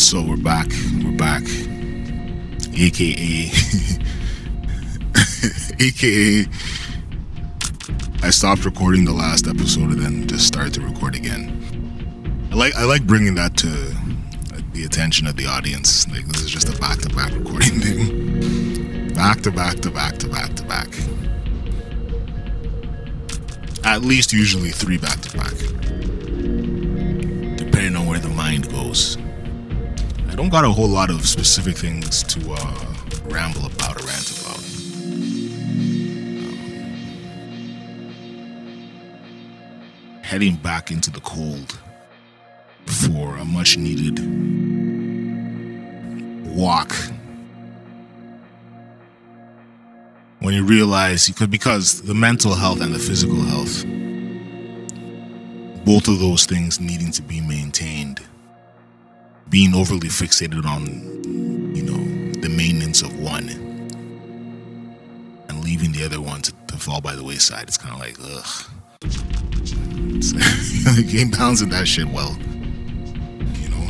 So we're back. We're back. AKA. AKA. I stopped recording the last episode and then just started to record again. I like I like bringing that to the attention of the audience. Like this is just a back to back recording thing. Back to back to back to back to back. At least usually three back to back. Depending on where the mind goes. Don't got a whole lot of specific things to uh, ramble about or rant about. Um, heading back into the cold for a much needed walk. When you realize, because because the mental health and the physical health, both of those things needing to be maintained being overly fixated on, you know, the maintenance of one and leaving the other one to, to fall by the wayside. It's kind of like, ugh. the game balancing that shit well, you know.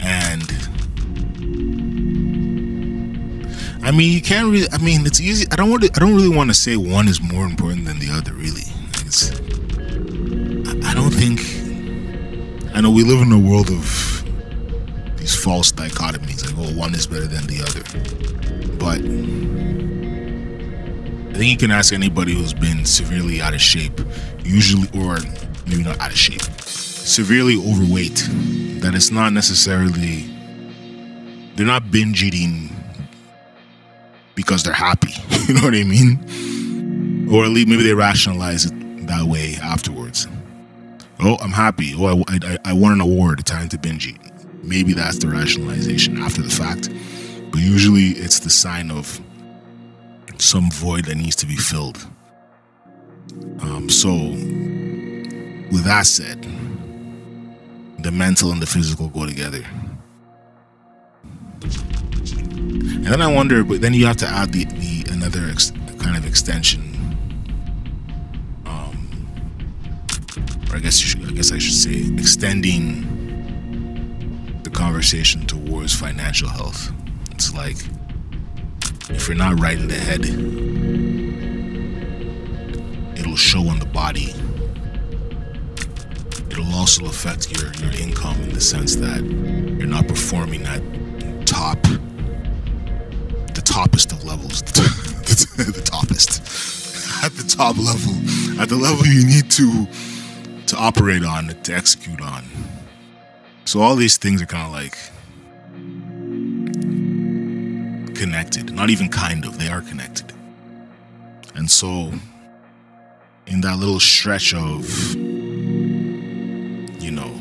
And I mean, you can't really. I mean, it's easy. I don't want to. I don't really want to say one is more important than the other. Really, it's. I don't think I know we live in a world of these false dichotomies, like, oh, one is better than the other. But I think you can ask anybody who's been severely out of shape, usually, or maybe not out of shape, severely overweight, that it's not necessarily, they're not binge eating because they're happy. you know what I mean? Or at least maybe they rationalize it that way afterwards. Oh, I'm happy. Oh, I, I, I won an award. Time to binge eat. Maybe that's the rationalization after the fact. But usually it's the sign of some void that needs to be filled. Um, so, with that said, the mental and the physical go together. And then I wonder, but then you have to add the, the another ex, kind of extension or I guess should, I guess I should say, extending the conversation towards financial health. It's like if you're not right in the head, it'll show on the body. It'll also affect your, your income in the sense that you're not performing at top, the toppest of levels, the, the toppest, at the top level, at the level you need to to operate on, to execute on. So all these things are kind of like connected. Not even kind of, they are connected. And so in that little stretch of you know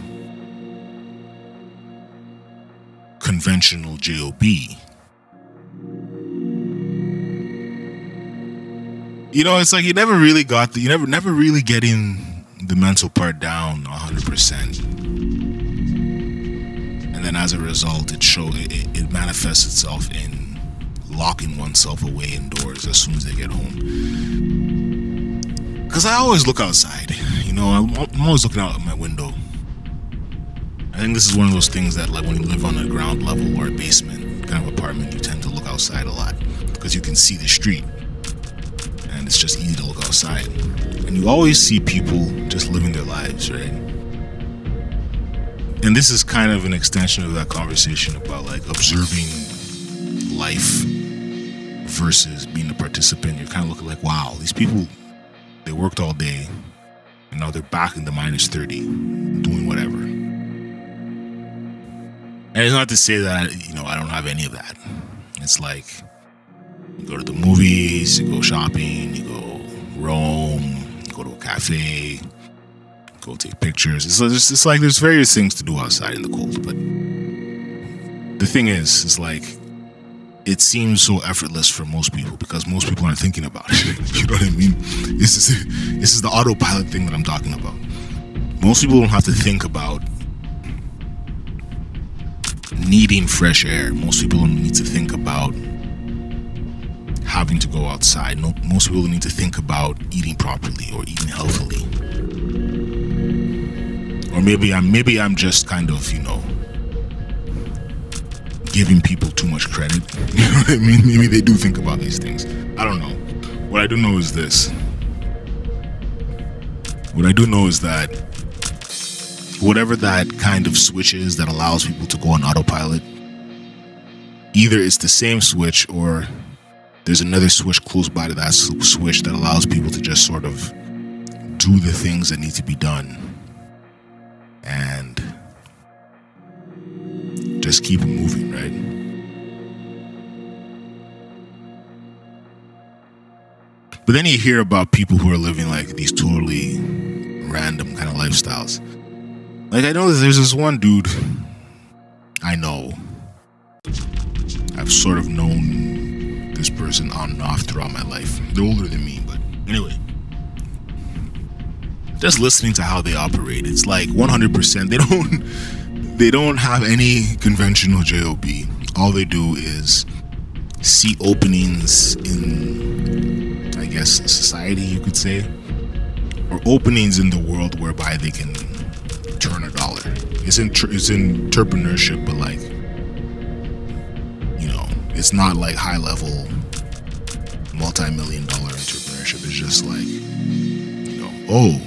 conventional job you know it's like you never really got the you never never really get in the mental part down 100%. And then as a result, it show it, it manifests itself in locking oneself away indoors as soon as they get home. Because I always look outside. You know, I'm, I'm always looking out my window. I think this is one of those things that, like, when you live on a ground level or a basement kind of apartment, you tend to look outside a lot because you can see the street it's just easy to look outside. And you always see people just living their lives, right? And this is kind of an extension of that conversation about like observing life versus being a participant. You're kind of looking like, wow, these people, they worked all day and now they're back in the minus 30 doing whatever. And it's not to say that, you know, I don't have any of that. It's like, you go to the movies, you go shopping, you go roam, go to a cafe, go take pictures. It's, it's, it's like there's various things to do outside in the cold. But the thing is, it's like it seems so effortless for most people because most people aren't thinking about it. you know what I mean? This is this is the autopilot thing that I'm talking about. Most people don't have to think about needing fresh air. Most people don't need to think about having to go outside. No, most people need to think about eating properly or eating healthily. or maybe I'm maybe I'm just kind of you know giving people too much credit. You know what I mean? Maybe they do think about these things. I don't know. What I do know is this. What I do know is that whatever that kind of switch is that allows people to go on autopilot, either it's the same switch or there's another switch close by to that switch that allows people to just sort of do the things that need to be done and just keep moving, right? But then you hear about people who are living like these totally random kind of lifestyles. Like I know there's this one dude I know. I've sort of known this person on and off throughout my life. They're older than me, but anyway. Just listening to how they operate, it's like 100%. They don't they don't have any conventional job. All they do is see openings in I guess society you could say or openings in the world whereby they can turn a dollar. It's in it's in entrepreneurship, but like it's not like high level multi-million dollar entrepreneurship. It's just like you know, oh,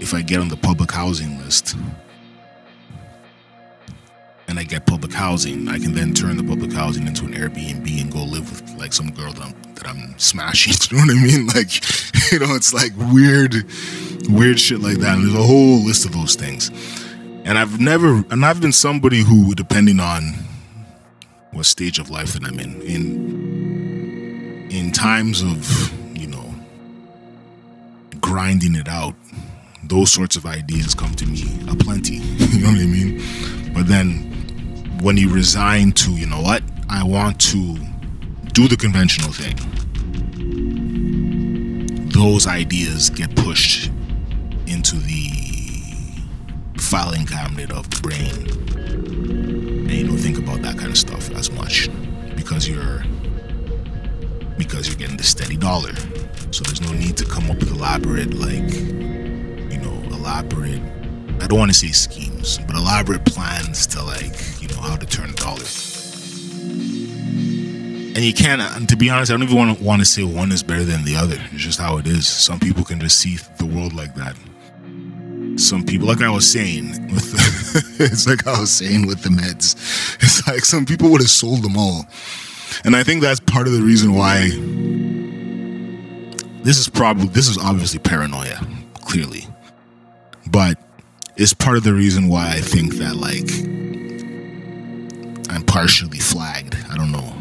if I get on the public housing list and I get public housing, I can then turn the public housing into an Airbnb and go live with like some girl that I'm that I'm smashing. You know what I mean? Like, you know, it's like weird, weird shit like that. And there's a whole list of those things. And I've never, and I've been somebody who, depending on what stage of life that I'm in, in, in times of, you know, grinding it out, those sorts of ideas come to me aplenty. you know what I mean? But then when you resign to, you know what, I want to do the conventional thing, those ideas get pushed into the filing cabinet of the brain. And you don't think about that kind of stuff as much because you're because you're getting the steady dollar. So there's no need to come up with elaborate like you know, elaborate I don't want to say schemes, but elaborate plans to like, you know, how to turn a dollar. And you can't, and to be honest, I don't even want to, want to say one is better than the other. It's just how it is. Some people can just see the world like that. Some people, like I was saying, the, it's like I was saying with the meds. It's like some people would have sold them all. And I think that's part of the reason why this is probably, this is obviously paranoia, clearly. But it's part of the reason why I think that, like, I'm partially flagged. I don't know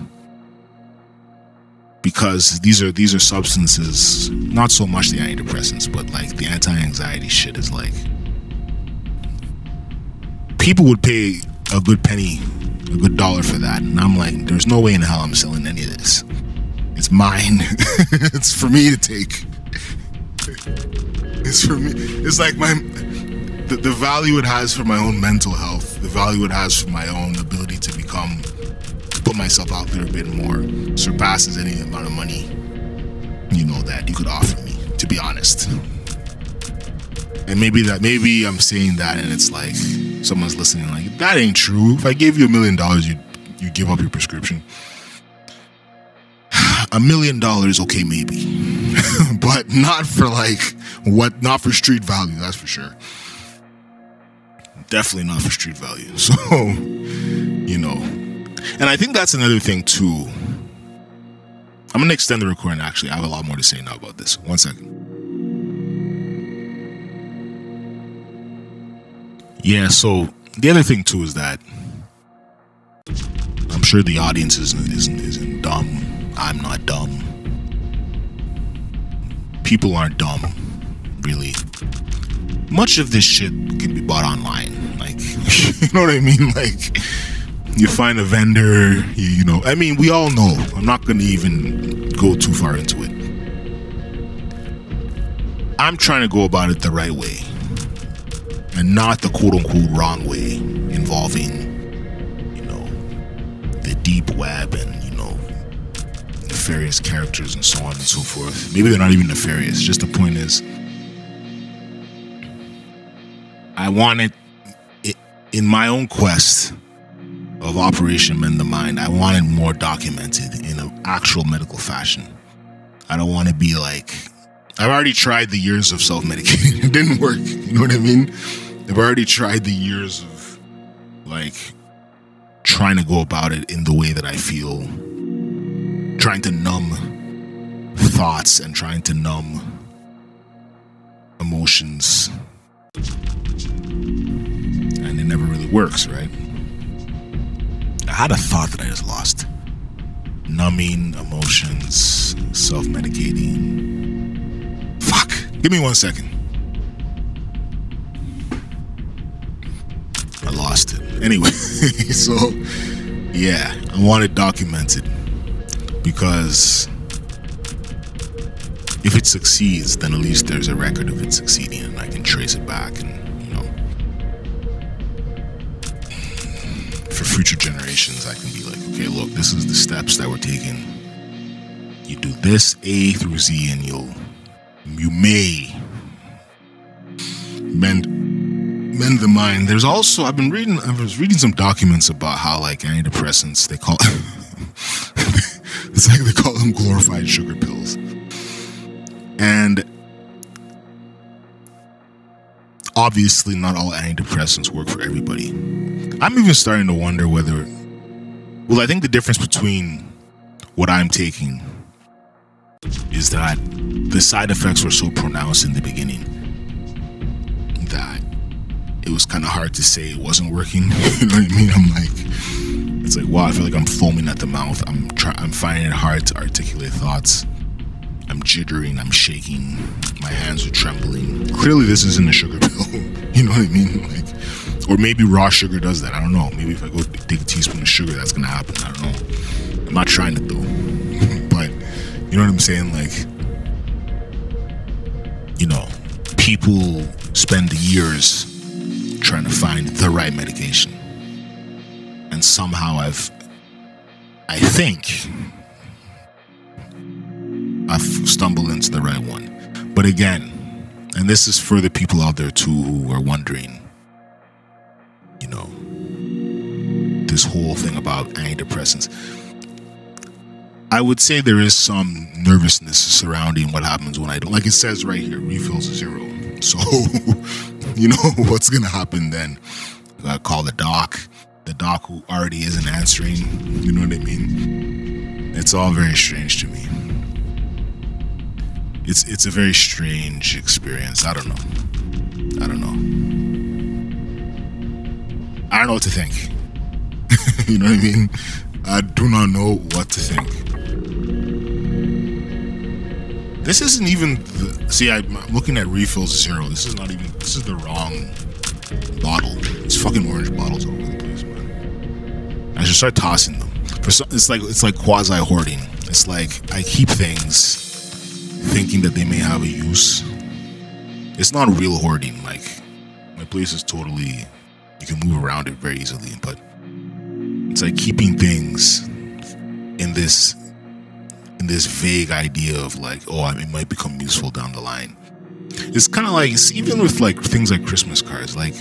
because these are these are substances. Not so much the antidepressants but like the anti-anxiety shit is like people would pay a good penny a good dollar for that. And i'm like there's no way in hell i'm selling any of this. It's mine. It's for me to take. It's for me. It's like my the, the value it has for my own mental health the value it has for my own ability to become put myself out there a bit more. Surpasses any amount of money you know that you could offer me to be honest. And maybe that maybe i'm saying that and it's like someone's listening like that ain't true. If i gave you a million dollars you'd you give up your prescription. A million dollars okay maybe. But not for like what not for street value that's for sure. Definitely not for street value so and I think that's another thing too. I'm gonna extend the recording. Actually, I have a lot more to say now about this. One second. Yeah. So the other thing too is that I'm sure the audience isn't isn't, isn't dumb. I'm not dumb. People aren't dumb, really. Much of this shit can be bought online. Like, you know what I mean? Like you find a vendor, you, you know, I mean, we all know. I'm not going to even go too far into it. I'm trying to go about it the right way and not the quote unquote wrong way involving, you know, the deep web and, you know, nefarious characters and so on and so forth. Maybe they're not even nefarious. Just the point is, I wanted it in my own quest of Operation Mend the Mind. I want it more documented in an actual medical fashion. I don't want to be like I've already tried the years of self medicating. it didn't work. You know what I mean? I've already tried the years of like trying to go about it in the way that I feel, trying to numb thoughts and trying to numb emotions. And it never really works, right? I had a thought that I just lost. Numbing emotions, self medicating. Fuck. Give me one second. I lost it. Anyway, so yeah, I want it documented because if it succeeds, then at least there's a record of it succeeding and I can trace it back and, future generations, I can be like, okay, look, this is the steps that we're taking. You do this A through Z and you'll, you may mend mend the mind. There's also I've been reading I was reading some documents about how like antidepressants they call it's like they call them glorified sugar pills. And obviously not all antidepressants work for everybody. I'm even starting to wonder whether well I think the difference between what I'm taking is that the side effects were so pronounced in the beginning that it was kind of hard to say it wasn't working. you know what I mean? I'm like, it's like, wow, I feel like I'm foaming at the mouth. I'm trying, I'm finding it hard to articulate thoughts. I'm jittering, I'm shaking, my hands are trembling. Clearly, this isn't a sugar pill. you know what I mean? Like, or maybe raw sugar does that. I don't know. Maybe if I go take a teaspoon of sugar, that's gonna happen. I don't know. I'm not trying to though. but you know what I'm saying? Like, you know, people spend years trying to find the right medication. And somehow I've, I think, I've stumbled into the right one. But again, and this is for the people out there too who are wondering, you know, this whole thing about antidepressants. I would say there is some nervousness surrounding what happens when I don't. Like it says right here, refills zero. So, you know what's gonna happen then? I gotta call the doc. The doc who already isn't answering. You know what I mean? It's all very strange to me. It's it's a very strange experience. I don't know. I don't know. I don't know what to think. you know what I mean? I do not know what to think. This isn't even the, see. I'm looking at refills zero. This is not even. This is the wrong bottle. It's fucking orange bottles all over the place, man. I should start tossing them. For some, it's like it's like quasi hoarding. It's like I keep things thinking that they may have a use. It's not real hoarding. Like my place is totally. You can move around it very easily, but it's like keeping things in this in this vague idea of like, oh, it might become useful down the line. It's kind of like it's even with like things like Christmas cards. Like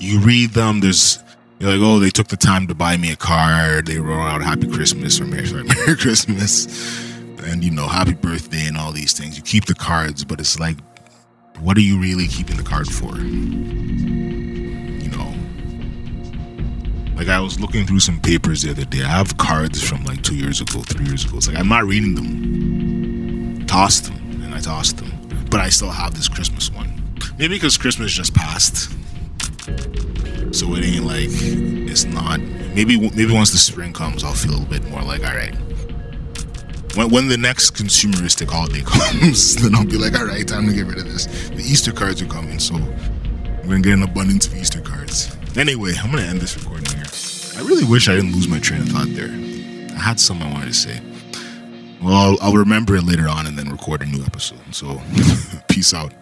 you read them, there's you're like, oh, they took the time to buy me a card. They wrote out Happy Christmas or Merry, sorry, Merry Christmas, and you know, Happy Birthday and all these things. You keep the cards, but it's like, what are you really keeping the card for? Like I was looking through some papers the other day. I have cards from like two years ago, three years ago. It's like I'm not reading them. Tossed them, and I tossed them, but I still have this Christmas one. Maybe because Christmas just passed, so it ain't like it's not. Maybe maybe once the spring comes, I'll feel a bit more like all right. When, when the next consumeristic holiday comes, then I'll be like, all right, time to get rid of this. The Easter cards are coming, so we're gonna get an abundance of Easter cards. Anyway, I'm gonna end this recording here. I really wish I didn't lose my train of thought there. I had something I wanted to say. Well, I'll, I'll remember it later on and then record a new episode. So, peace out.